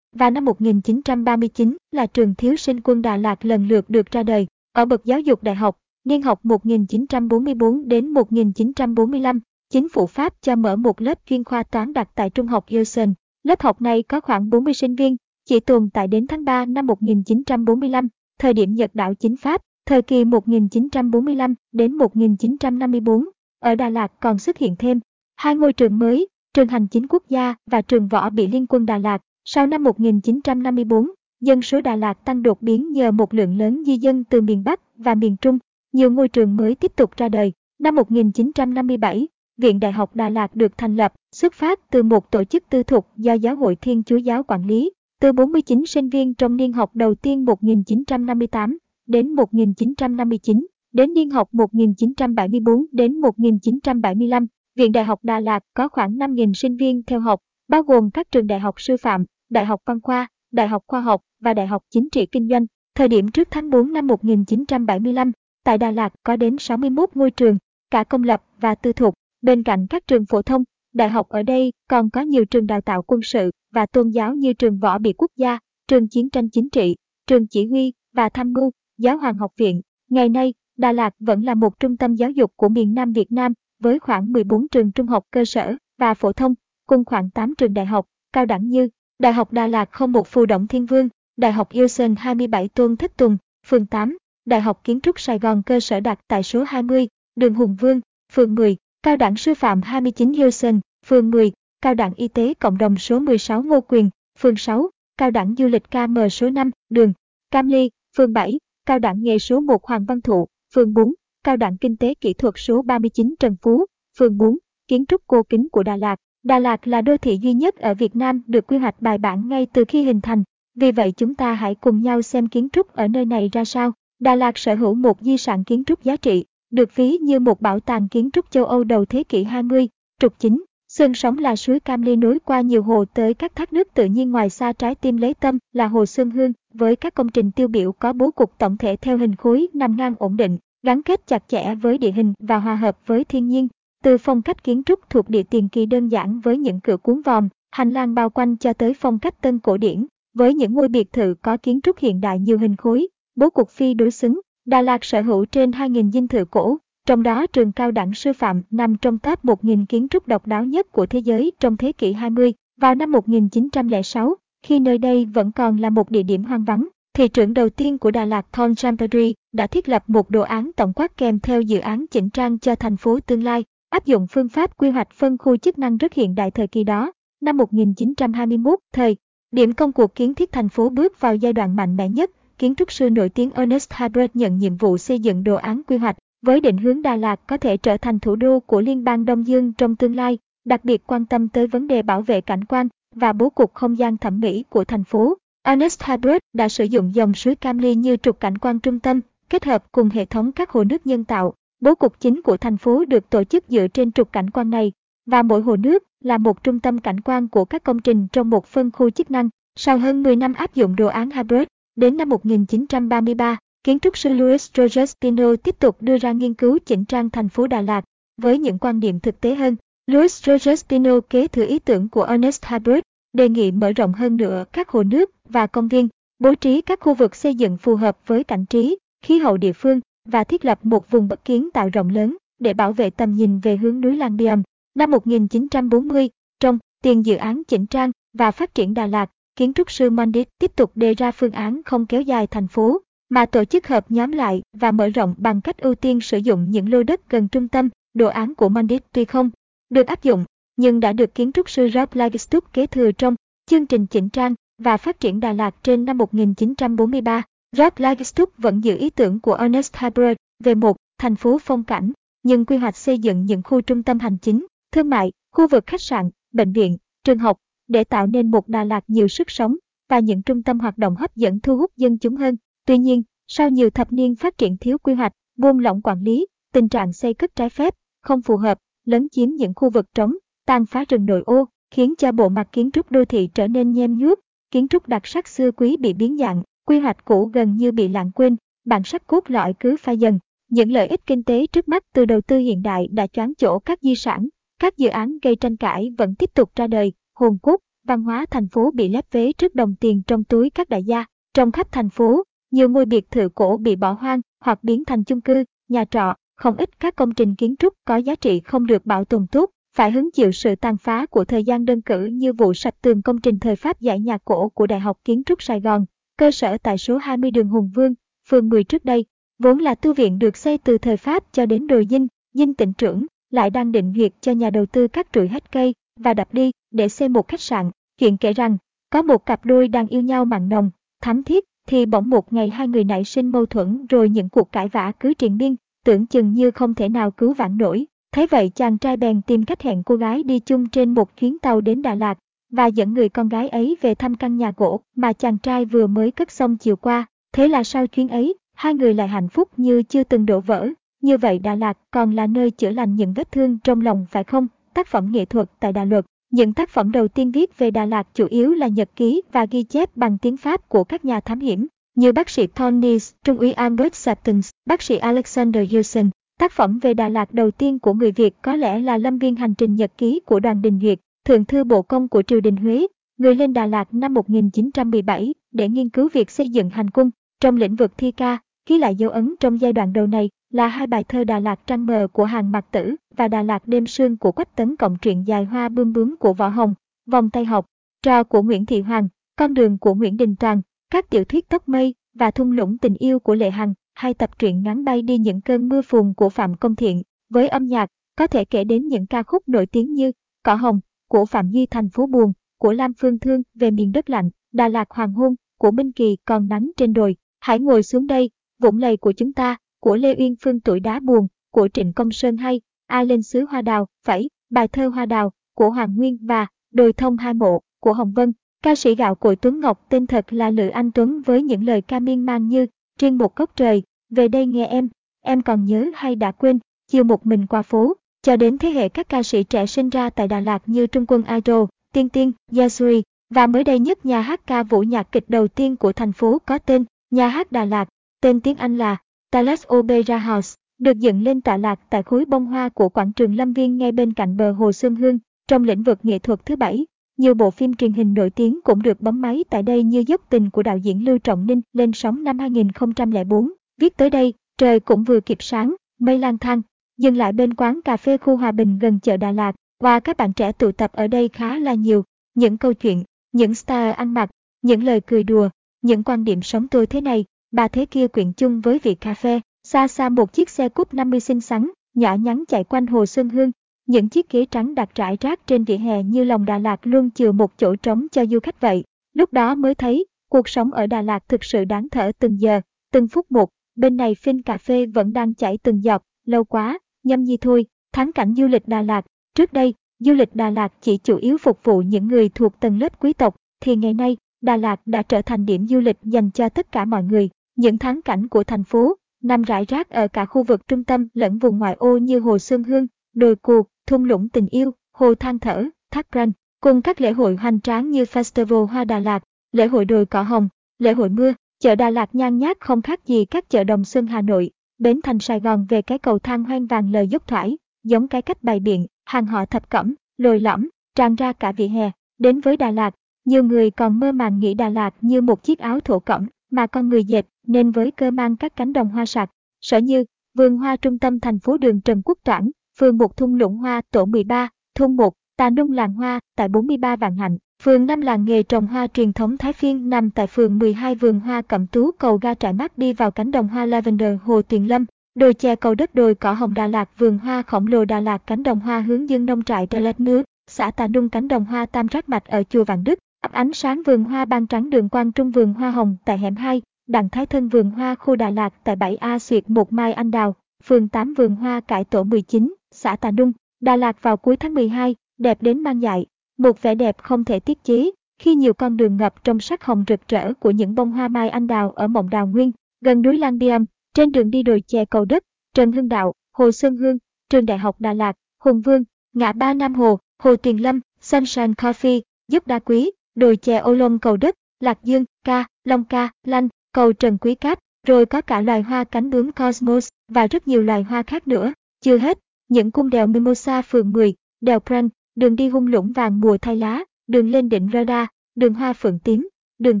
và năm 1939 là trường thiếu sinh quân Đà Lạt lần lượt được ra đời. Ở bậc giáo dục đại học, niên học 1944 đến 1945, chính phủ Pháp cho mở một lớp chuyên khoa toán đặt tại Trung học Yersin. Lớp học này có khoảng 40 sinh viên, chỉ tồn tại đến tháng 3 năm 1945, thời điểm Nhật đảo chính Pháp, thời kỳ 1945 đến 1954. Ở Đà Lạt còn xuất hiện thêm hai ngôi trường mới, trường hành chính quốc gia và trường võ bị liên quân Đà Lạt. Sau năm 1954, dân số Đà Lạt tăng đột biến nhờ một lượng lớn di dân từ miền Bắc và miền Trung. Nhiều ngôi trường mới tiếp tục ra đời. Năm 1957, Viện Đại học Đà Lạt được thành lập, xuất phát từ một tổ chức tư thục do Giáo hội Thiên Chúa Giáo quản lý. Từ 49 sinh viên trong niên học đầu tiên 1958 đến 1959, đến niên học 1974 đến 1975, Viện Đại học Đà Lạt có khoảng 5.000 sinh viên theo học, bao gồm các trường đại học sư phạm, đại học văn khoa, đại học khoa học và đại học chính trị kinh doanh. Thời điểm trước tháng 4 năm 1975, tại Đà Lạt có đến 61 ngôi trường, cả công lập và tư thục. Bên cạnh các trường phổ thông, đại học ở đây còn có nhiều trường đào tạo quân sự và tôn giáo như trường võ bị quốc gia, trường chiến tranh chính trị, trường chỉ huy và tham mưu, giáo hoàng học viện. Ngày nay, Đà Lạt vẫn là một trung tâm giáo dục của miền Nam Việt Nam với khoảng 14 trường trung học cơ sở và phổ thông, cùng khoảng 8 trường đại học, cao đẳng như Đại học Đà Lạt không một Phù Động Thiên Vương, Đại học Yêu Sơn 27 Tôn Thích Tùng, phường 8, Đại học Kiến trúc Sài Gòn cơ sở đặt tại số 20, đường Hùng Vương, phường 10, Cao đẳng Sư phạm 29 Wilson, phường 10, Cao đẳng Y tế Cộng đồng số 16 Ngô Quyền, phường 6, Cao đẳng Du lịch KM số 5, đường Cam Ly, phường 7, Cao đẳng Nghề số 1 Hoàng Văn Thụ, phường 4, Cao đẳng Kinh tế Kỹ thuật số 39 Trần Phú, phường 4, Kiến trúc Cô Kính của Đà Lạt. Đà Lạt là đô thị duy nhất ở Việt Nam được quy hoạch bài bản ngay từ khi hình thành. Vì vậy chúng ta hãy cùng nhau xem kiến trúc ở nơi này ra sao. Đà Lạt sở hữu một di sản kiến trúc giá trị, được ví như một bảo tàng kiến trúc châu Âu đầu thế kỷ 20. Trục chính, Sơn sóng là suối Cam Ly nối qua nhiều hồ tới các thác nước tự nhiên ngoài xa trái tim lấy tâm là hồ Xuân Hương, với các công trình tiêu biểu có bố cục tổng thể theo hình khối nằm ngang ổn định, gắn kết chặt chẽ với địa hình và hòa hợp với thiên nhiên. Từ phong cách kiến trúc thuộc địa tiền kỳ đơn giản với những cửa cuốn vòm, hành lang bao quanh cho tới phong cách tân cổ điển, với những ngôi biệt thự có kiến trúc hiện đại nhiều hình khối, bố cục phi đối xứng. Đà Lạt sở hữu trên 2.000 dinh thự cổ, trong đó trường cao đẳng sư phạm nằm trong top 1.000 kiến trúc độc đáo nhất của thế giới trong thế kỷ 20. Vào năm 1906, khi nơi đây vẫn còn là một địa điểm hoang vắng, thị trưởng đầu tiên của Đà Lạt Thon Champeri đã thiết lập một đồ án tổng quát kèm theo dự án chỉnh trang cho thành phố tương lai, áp dụng phương pháp quy hoạch phân khu chức năng rất hiện đại thời kỳ đó. Năm 1921, thời điểm công cuộc kiến thiết thành phố bước vào giai đoạn mạnh mẽ nhất, kiến trúc sư nổi tiếng Ernest Haber nhận nhiệm vụ xây dựng đồ án quy hoạch với định hướng Đà Lạt có thể trở thành thủ đô của Liên bang Đông Dương trong tương lai, đặc biệt quan tâm tới vấn đề bảo vệ cảnh quan và bố cục không gian thẩm mỹ của thành phố. Ernest Haber đã sử dụng dòng suối Cam Ly như trục cảnh quan trung tâm, kết hợp cùng hệ thống các hồ nước nhân tạo. Bố cục chính của thành phố được tổ chức dựa trên trục cảnh quan này, và mỗi hồ nước là một trung tâm cảnh quan của các công trình trong một phân khu chức năng. Sau hơn 10 năm áp dụng đồ án Haber, đến năm 1933, kiến trúc sư Luis Rogestino tiếp tục đưa ra nghiên cứu chỉnh trang thành phố Đà Lạt với những quan điểm thực tế hơn. Luis Rogestino kế thừa ý tưởng của Ernest Haber, đề nghị mở rộng hơn nữa các hồ nước và công viên, bố trí các khu vực xây dựng phù hợp với cảnh trí, khí hậu địa phương và thiết lập một vùng bất kiến tạo rộng lớn để bảo vệ tầm nhìn về hướng núi Lang Biang. Năm 1940, trong tiền dự án chỉnh trang và phát triển Đà Lạt, kiến trúc sư Mandit tiếp tục đề ra phương án không kéo dài thành phố, mà tổ chức hợp nhóm lại và mở rộng bằng cách ưu tiên sử dụng những lô đất gần trung tâm. Đồ án của Mondit tuy không được áp dụng, nhưng đã được kiến trúc sư Rob Livestock kế thừa trong chương trình chỉnh trang và phát triển Đà Lạt trên năm 1943. Rob Livestock vẫn giữ ý tưởng của Ernest Haber về một thành phố phong cảnh, nhưng quy hoạch xây dựng những khu trung tâm hành chính, thương mại, khu vực khách sạn, bệnh viện, trường học để tạo nên một Đà Lạt nhiều sức sống và những trung tâm hoạt động hấp dẫn thu hút dân chúng hơn. Tuy nhiên, sau nhiều thập niên phát triển thiếu quy hoạch, buông lỏng quản lý, tình trạng xây cất trái phép, không phù hợp, lấn chiếm những khu vực trống, tàn phá rừng nội ô, khiến cho bộ mặt kiến trúc đô thị trở nên nhem nhuốc, kiến trúc đặc sắc xưa quý bị biến dạng, quy hoạch cũ gần như bị lãng quên, bản sắc cốt lõi cứ phai dần. Những lợi ích kinh tế trước mắt từ đầu tư hiện đại đã choáng chỗ các di sản, các dự án gây tranh cãi vẫn tiếp tục ra đời, hồn cốt, văn hóa thành phố bị lép vế trước đồng tiền trong túi các đại gia. Trong khắp thành phố, nhiều ngôi biệt thự cổ bị bỏ hoang hoặc biến thành chung cư, nhà trọ, không ít các công trình kiến trúc có giá trị không được bảo tồn tốt, phải hứng chịu sự tàn phá của thời gian đơn cử như vụ sập tường công trình thời Pháp giải nhà cổ của Đại học Kiến trúc Sài Gòn, cơ sở tại số 20 đường Hùng Vương, phường 10 trước đây, vốn là tu viện được xây từ thời Pháp cho đến đồi dinh, dinh tỉnh trưởng, lại đang định duyệt cho nhà đầu tư cắt trụi hết cây và đập đi để xây một khách sạn. Chuyện kể rằng, có một cặp đôi đang yêu nhau mặn nồng, thắm thiết, thì bỗng một ngày hai người nảy sinh mâu thuẫn rồi những cuộc cãi vã cứ triền miên, tưởng chừng như không thể nào cứu vãn nổi. Thế vậy chàng trai bèn tìm cách hẹn cô gái đi chung trên một chuyến tàu đến Đà Lạt và dẫn người con gái ấy về thăm căn nhà gỗ mà chàng trai vừa mới cất xong chiều qua. Thế là sau chuyến ấy, hai người lại hạnh phúc như chưa từng đổ vỡ. Như vậy Đà Lạt còn là nơi chữa lành những vết thương trong lòng phải không? Tác phẩm nghệ thuật tại Đà Lạt những tác phẩm đầu tiên viết về Đà Lạt chủ yếu là nhật ký và ghi chép bằng tiếng Pháp của các nhà thám hiểm, như bác sĩ Tony, trung úy Albert Sattens, bác sĩ Alexander Wilson. Tác phẩm về Đà Lạt đầu tiên của người Việt có lẽ là Lâm viên hành trình nhật ký của đoàn Đình Duyệt, thượng thư bộ công của triều đình Huế, người lên Đà Lạt năm 1917 để nghiên cứu việc xây dựng hành cung. Trong lĩnh vực thi ca, ghi lại dấu ấn trong giai đoạn đầu này là hai bài thơ Đà Lạt trăng mờ của Hàng Mạc Tử và Đà Lạt đêm sương của Quách Tấn cộng truyện dài hoa bươm bướm của Võ Hồng, Vòng tay học, Trò của Nguyễn Thị Hoàng, Con đường của Nguyễn Đình Toàn, các tiểu thuyết tóc mây và thung lũng tình yêu của Lệ Hằng, hai tập truyện ngắn bay đi những cơn mưa phùn của Phạm Công Thiện. Với âm nhạc, có thể kể đến những ca khúc nổi tiếng như Cỏ Hồng của Phạm Duy Thành phố Buồn, của Lam Phương Thương về miền đất lạnh, Đà Lạt Hoàng Hôn của Minh Kỳ còn nắng trên đồi, Hãy ngồi xuống đây, vũng lầy của chúng ta, của Lê Uyên Phương tuổi đá buồn, của Trịnh Công Sơn hay, ai lên xứ hoa đào, phẩy, bài thơ hoa đào, của Hoàng Nguyên và đồi thông hai mộ, của Hồng Vân. Ca sĩ gạo cội Tuấn Ngọc tên thật là Lữ Anh Tuấn với những lời ca miên man như Trên một góc trời, về đây nghe em, em còn nhớ hay đã quên, chiều một mình qua phố, cho đến thế hệ các ca sĩ trẻ sinh ra tại Đà Lạt như Trung Quân Idol, Tiên Tiên, Yasui, và mới đây nhất nhà hát ca vũ nhạc kịch đầu tiên của thành phố có tên Nhà hát Đà Lạt, tên tiếng Anh là Dallas Opera House, được dựng lên tọa lạc tại khối bông hoa của quảng trường Lâm Viên ngay bên cạnh bờ hồ Xuân Hương. Trong lĩnh vực nghệ thuật thứ bảy, nhiều bộ phim truyền hình nổi tiếng cũng được bấm máy tại đây như Dốc tình của đạo diễn Lưu Trọng Ninh lên sóng năm 2004. Viết tới đây, trời cũng vừa kịp sáng, mây lang thang, dừng lại bên quán cà phê khu Hòa Bình gần chợ Đà Lạt, và các bạn trẻ tụ tập ở đây khá là nhiều. Những câu chuyện, những star ăn mặc, những lời cười đùa, những quan điểm sống tôi thế này, bà thế kia quyện chung với vị cà phê, xa xa một chiếc xe cúp 50 xinh xắn, nhỏ nhắn chạy quanh hồ Xuân Hương. Những chiếc ghế trắng đặt rải rác trên vỉa hè như lòng Đà Lạt luôn chừa một chỗ trống cho du khách vậy. Lúc đó mới thấy, cuộc sống ở Đà Lạt thực sự đáng thở từng giờ, từng phút một. Bên này phim cà phê vẫn đang chảy từng giọt, lâu quá, nhâm nhi thôi. Thắng cảnh du lịch Đà Lạt. Trước đây, du lịch Đà Lạt chỉ chủ yếu phục vụ những người thuộc tầng lớp quý tộc, thì ngày nay, Đà Lạt đã trở thành điểm du lịch dành cho tất cả mọi người. Những thắng cảnh của thành phố nằm rải rác ở cả khu vực trung tâm lẫn vùng ngoại ô như Hồ Xuân Hương, Đồi Cuộc, Thung lũng tình yêu, Hồ Than Thở, Thác Ranh, cùng các lễ hội hoành tráng như Festival Hoa Đà Lạt, lễ hội đồi cỏ hồng, lễ hội mưa, chợ Đà Lạt nhan nhát không khác gì các chợ đồng xuân Hà Nội, bến thành Sài Gòn về cái cầu thang hoang vàng lời dốc thoải, giống cái cách bày biện, hàng họ thập cẩm, lồi lõm, tràn ra cả vỉa hè. Đến với Đà Lạt, nhiều người còn mơ màng nghĩ Đà Lạt như một chiếc áo thổ cẩm mà con người dệt nên với cơ mang các cánh đồng hoa sạc. Sở như, vườn hoa trung tâm thành phố đường Trần Quốc Toản, phường một thung lũng hoa tổ 13, thôn 1, tà nung làng hoa tại 43 Vạn Hạnh, Phường 5 làng nghề trồng hoa truyền thống Thái Phiên nằm tại phường 12 vườn hoa Cẩm Tú cầu ga trại mát đi vào cánh đồng hoa Lavender Hồ Tuyền Lâm, đồi chè cầu đất đồi cỏ hồng Đà Lạt vườn hoa khổng lồ Đà Lạt cánh đồng hoa hướng dương nông trại Đà Lạt Nước, xã Tà Nung cánh đồng hoa Tam Rác Mạch ở chùa Vạn Đức, ánh sáng vườn hoa ban trắng đường Quang Trung vườn hoa hồng tại hẻm 2, đặng Thái Thân vườn hoa khu Đà Lạt tại 7A Xuyệt một Mai Anh Đào, phường 8 vườn hoa cải tổ 19, xã Tà Nung, Đà Lạt vào cuối tháng 12, đẹp đến mang dại, một vẻ đẹp không thể tiết chế, khi nhiều con đường ngập trong sắc hồng rực rỡ của những bông hoa mai anh đào ở mộng đào nguyên, gần núi Lang Biam, trên đường đi đồi chè cầu đất, Trần Hưng Đạo, Hồ sơn Hương, Trường Đại học Đà Lạt, Hùng Vương, ngã ba Nam Hồ, Hồ Tuyền Lâm, Sunshine Coffee, Giúp Đa Quý, đồi chè ô lông cầu đất, Lạc Dương, Ca, Long Ca, Lanh, cầu Trần Quý Cáp, rồi có cả loài hoa cánh bướm Cosmos và rất nhiều loài hoa khác nữa. Chưa hết, những cung đèo Mimosa phường 10, đèo Pran, đường đi hung lũng vàng mùa thay lá, đường lên đỉnh Rada, đường hoa phượng tím, đường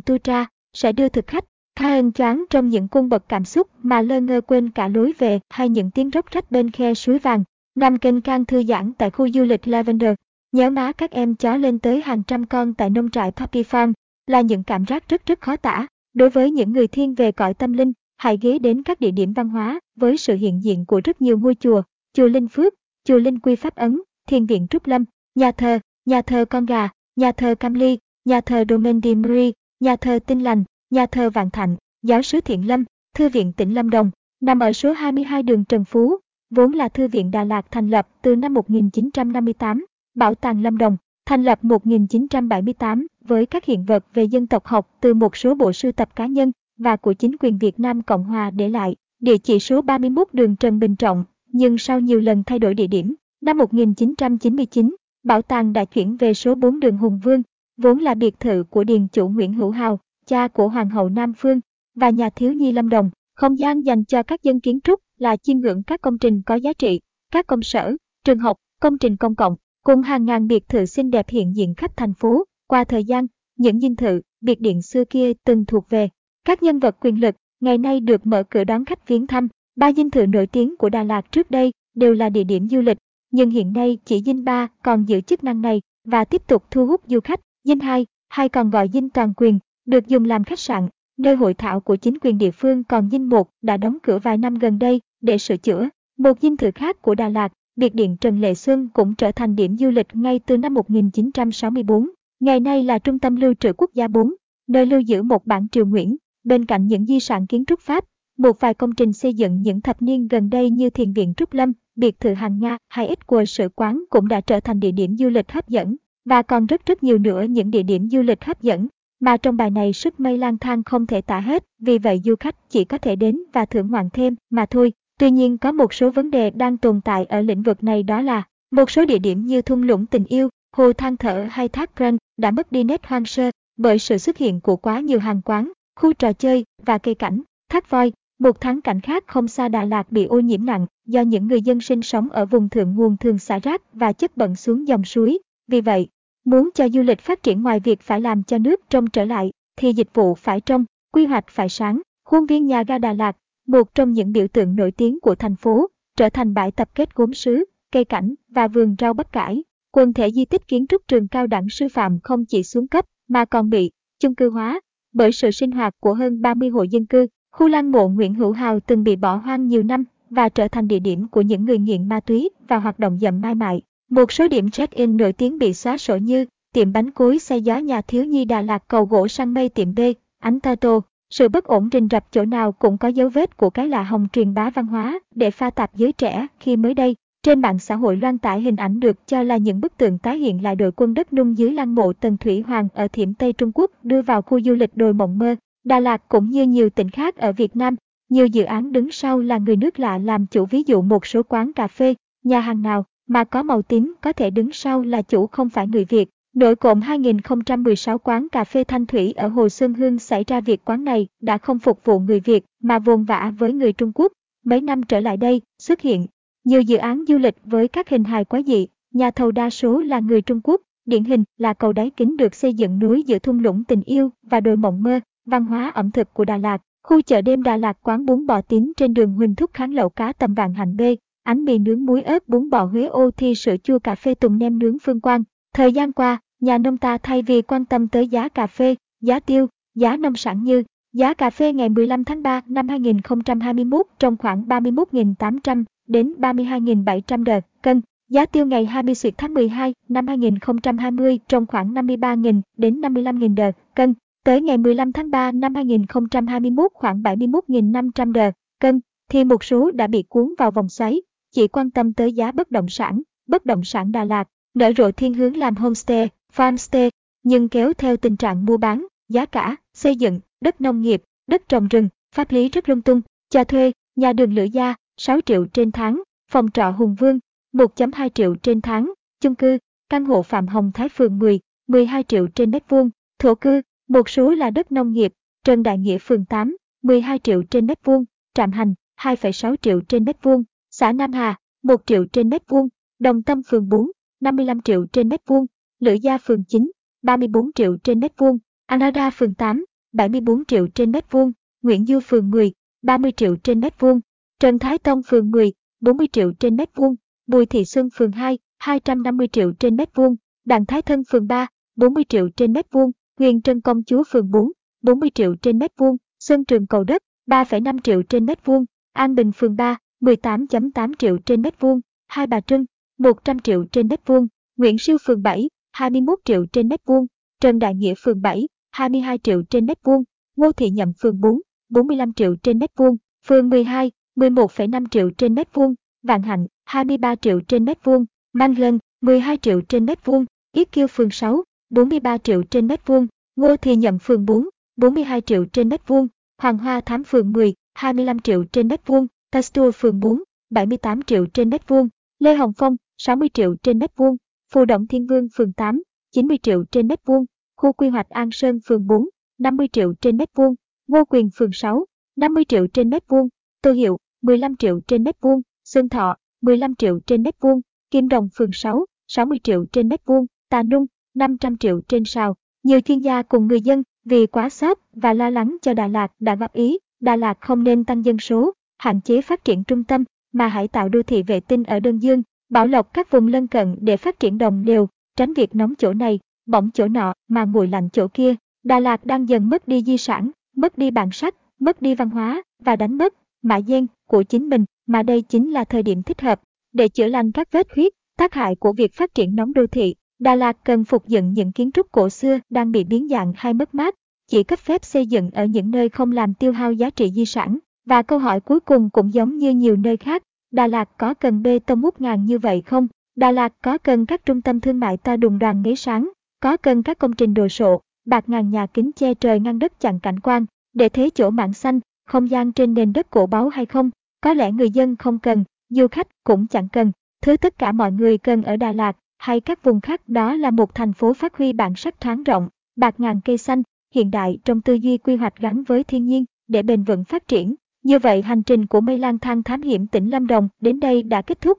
tu tra, sẽ đưa thực khách Karen choáng trong những cung bậc cảm xúc mà lơ ngơ quên cả lối về hay những tiếng róc rách bên khe suối vàng. Nằm kênh can thư giãn tại khu du lịch Lavender. Nhớ má các em chó lên tới hàng trăm con tại nông trại Puppy Farm là những cảm giác rất rất khó tả. Đối với những người thiên về cõi tâm linh, hãy ghé đến các địa điểm văn hóa với sự hiện diện của rất nhiều ngôi chùa, chùa Linh Phước, chùa Linh Quy Pháp Ấn, thiền viện Trúc Lâm, nhà thờ, nhà thờ Con Gà, nhà thờ Cam Ly, nhà thờ Domaine de Marie, nhà thờ Tinh Lành, nhà thờ Vạn Thạnh, giáo sứ Thiện Lâm, Thư viện tỉnh Lâm Đồng, nằm ở số 22 đường Trần Phú, vốn là Thư viện Đà Lạt thành lập từ năm 1958, Bảo tàng Lâm Đồng, thành lập 1978 với các hiện vật về dân tộc học từ một số bộ sưu tập cá nhân và của chính quyền Việt Nam Cộng Hòa để lại, địa chỉ số 31 đường Trần Bình Trọng, nhưng sau nhiều lần thay đổi địa điểm, năm 1999, bảo tàng đã chuyển về số 4 đường Hùng Vương, vốn là biệt thự của điền chủ Nguyễn Hữu Hào, cha của Hoàng hậu Nam Phương, và nhà thiếu nhi Lâm Đồng. Không gian dành cho các dân kiến trúc là chiêm ngưỡng các công trình có giá trị, các công sở, trường học, công trình công cộng, cùng hàng ngàn biệt thự xinh đẹp hiện diện khắp thành phố. Qua thời gian, những dinh thự, biệt điện xưa kia từng thuộc về các nhân vật quyền lực, ngày nay được mở cửa đón khách viếng thăm. Ba dinh thự nổi tiếng của Đà Lạt trước đây đều là địa điểm du lịch, nhưng hiện nay chỉ dinh ba còn giữ chức năng này và tiếp tục thu hút du khách. Dinh 2, hay còn gọi dinh toàn quyền, được dùng làm khách sạn, nơi hội thảo của chính quyền địa phương còn dinh 1 đã đóng cửa vài năm gần đây để sửa chữa. Một dinh thự khác của Đà Lạt, biệt điện Trần Lệ Xuân cũng trở thành điểm du lịch ngay từ năm 1964. Ngày nay là trung tâm lưu trữ quốc gia 4, nơi lưu giữ một bản triều Nguyễn, bên cạnh những di sản kiến trúc Pháp, một vài công trình xây dựng những thập niên gần đây như thiền viện Trúc Lâm, biệt thự hàng Nga hay ít của sự quán cũng đã trở thành địa điểm du lịch hấp dẫn, và còn rất rất nhiều nữa những địa điểm du lịch hấp dẫn, mà trong bài này sức mây lang thang không thể tả hết, vì vậy du khách chỉ có thể đến và thưởng ngoạn thêm mà thôi. Tuy nhiên có một số vấn đề đang tồn tại ở lĩnh vực này đó là một số địa điểm như thung lũng tình yêu, hồ than thở hay thác Grand đã mất đi nét hoang sơ bởi sự xuất hiện của quá nhiều hàng quán, khu trò chơi và cây cảnh. Thác voi, một thắng cảnh khác không xa Đà Lạt bị ô nhiễm nặng do những người dân sinh sống ở vùng thượng nguồn thường xả rác và chất bẩn xuống dòng suối. Vì vậy, muốn cho du lịch phát triển ngoài việc phải làm cho nước trong trở lại, thì dịch vụ phải trong, quy hoạch phải sáng. Khuôn viên nhà ga Đà Lạt, một trong những biểu tượng nổi tiếng của thành phố, trở thành bãi tập kết gốm sứ, cây cảnh và vườn rau bắp cải. Quần thể di tích kiến trúc trường cao đẳng sư phạm không chỉ xuống cấp mà còn bị chung cư hóa bởi sự sinh hoạt của hơn 30 hộ dân cư. Khu lăng mộ Nguyễn Hữu Hào từng bị bỏ hoang nhiều năm và trở thành địa điểm của những người nghiện ma túy và hoạt động dậm mai mại. Một số điểm check-in nổi tiếng bị xóa sổ như tiệm bánh cối xe gió nhà thiếu nhi Đà Lạt cầu gỗ săn mây tiệm B, ánh Tato. Sự bất ổn rình rập chỗ nào cũng có dấu vết của cái lạ hồng truyền bá văn hóa để pha tạp giới trẻ khi mới đây. Trên mạng xã hội loan tải hình ảnh được cho là những bức tượng tái hiện lại đội quân đất nung dưới lăng mộ Tần Thủy Hoàng ở Thiểm Tây Trung Quốc đưa vào khu du lịch đồi Mộng Mơ. Đà Lạt cũng như nhiều tỉnh khác ở Việt Nam, nhiều dự án đứng sau là người nước lạ làm chủ ví dụ một số quán cà phê, nhà hàng nào mà có màu tím có thể đứng sau là chủ không phải người Việt. Đội cộm 2016 quán cà phê Thanh Thủy ở Hồ Xuân Hương xảy ra việc quán này đã không phục vụ người Việt mà vồn vã với người Trung Quốc. Mấy năm trở lại đây, xuất hiện nhiều dự án du lịch với các hình hài quá dị, nhà thầu đa số là người Trung Quốc, điển hình là cầu đáy kính được xây dựng núi giữa thung lũng tình yêu và đồi mộng mơ, văn hóa ẩm thực của Đà Lạt. Khu chợ đêm Đà Lạt quán bún bò tím trên đường Huỳnh Thúc Kháng lẩu cá tầm vàng hạnh B, ánh mì nướng muối ớt bún bò Huế ô thi sữa chua cà phê tùng nem nướng phương quang Thời gian qua, nhà nông ta thay vì quan tâm tới giá cà phê, giá tiêu, giá nông sản như giá cà phê ngày 15 tháng 3 năm 2021 trong khoảng 31.800 đến 32.700 đợt cân, giá tiêu ngày 20 tháng 12 năm 2020 trong khoảng 53.000 đến 55.000 đợt cân, tới ngày 15 tháng 3 năm 2021 khoảng 71.500 đợt cân, thì một số đã bị cuốn vào vòng xoáy, chỉ quan tâm tới giá bất động sản, bất động sản Đà Lạt, nở rộ thiên hướng làm homestay, farmstead, nhưng kéo theo tình trạng mua bán, giá cả, xây dựng, đất nông nghiệp, đất trồng rừng, pháp lý rất lung tung, cho thuê, nhà đường lửa gia, 6 triệu trên tháng, phòng trọ Hùng Vương, 1.2 triệu trên tháng, chung cư, căn hộ Phạm Hồng Thái phường 10, 12 triệu trên mét vuông, thổ cư, một số là đất nông nghiệp, Trần Đại Nghĩa phường 8, 12 triệu trên mét vuông, Trạm Hành, 2,6 triệu trên mét vuông, xã Nam Hà, 1 triệu trên mét vuông, Đồng Tâm phường 4, 55 triệu trên mét vuông, Lữ Gia phường 9, 34 triệu trên mét vuông, Anada phường 8, 74 triệu trên mét vuông, Nguyễn Du phường 10, 30 triệu trên mét vuông, Trần Thái Tông phường 10, 40 triệu trên mét vuông, Bùi Thị Xuân phường 2, 250 triệu trên mét vuông, Đặng Thái Thân phường 3, 40 triệu trên mét vuông, Huyền Trân Công Chúa phường 4, 40 triệu trên mét vuông, Xuân Trường Cầu Đất, 3,5 triệu trên mét vuông, An Bình phường 3, 18.8 triệu trên mét vuông, Hai Bà Trưng, 100 triệu trên mét vuông, Nguyễn Siêu phường 7, 21 triệu trên mét vuông, Trần Đại Nghĩa phường 7, 22 triệu trên mét vuông, Ngô Thị Nhậm phường 4, 45 triệu trên mét vuông, phường 12, 11,5 triệu trên mét vuông, Vạn Hạnh, 23 triệu trên mét vuông, Mang Lân, 12 triệu trên mét vuông, Yết Kiêu phường 6, 43 triệu trên mét vuông, Ngô Thị Nhậm phường 4, 42 triệu trên mét vuông, Hoàng Hoa Thám phường 10, 25 triệu trên mét vuông, Tastur phường 4, 78 triệu trên mét vuông, Lê Hồng Phong, 60 triệu trên mét vuông, Phù Động Thiên Vương phường 8, 90 triệu trên mét vuông, khu quy hoạch An Sơn phường 4, 50 triệu trên mét vuông, Ngô Quyền phường 6, 50 triệu trên mét vuông, Tô Hiệu, 15 triệu trên mét vuông, Xuân Thọ, 15 triệu trên mét vuông, Kim Đồng phường 6, 60 triệu trên mét vuông, Tà Nung, 500 triệu trên sào. Nhiều chuyên gia cùng người dân vì quá sót và lo lắng cho Đà Lạt đã góp ý Đà Lạt không nên tăng dân số, hạn chế phát triển trung tâm, mà hãy tạo đô thị vệ tinh ở Đơn Dương, bảo lộc các vùng lân cận để phát triển đồng đều, tránh việc nóng chỗ này, bỏng chỗ nọ mà nguội lạnh chỗ kia. Đà Lạt đang dần mất đi di sản, mất đi bản sắc, mất đi văn hóa và đánh mất mã gen của chính mình, mà đây chính là thời điểm thích hợp để chữa lành các vết huyết, tác hại của việc phát triển nóng đô thị. Đà Lạt cần phục dựng những kiến trúc cổ xưa đang bị biến dạng hay mất mát, chỉ cấp phép xây dựng ở những nơi không làm tiêu hao giá trị di sản. Và câu hỏi cuối cùng cũng giống như nhiều nơi khác, Đà Lạt có cần bê tông mút ngàn như vậy không? Đà Lạt có cần các trung tâm thương mại to đùng đoàn ngấy sáng, có cần các công trình đồ sộ, bạc ngàn nhà kính che trời ngăn đất chặn cảnh quan, để thế chỗ mảng xanh, không gian trên nền đất cổ báu hay không? Có lẽ người dân không cần, du khách cũng chẳng cần. Thứ tất cả mọi người cần ở Đà Lạt hay các vùng khác đó là một thành phố phát huy bản sắc thoáng rộng, bạc ngàn cây xanh, hiện đại trong tư duy quy hoạch gắn với thiên nhiên để bền vững phát triển. Như vậy hành trình của mây lang thang thám hiểm tỉnh Lâm Đồng đến đây đã kết thúc.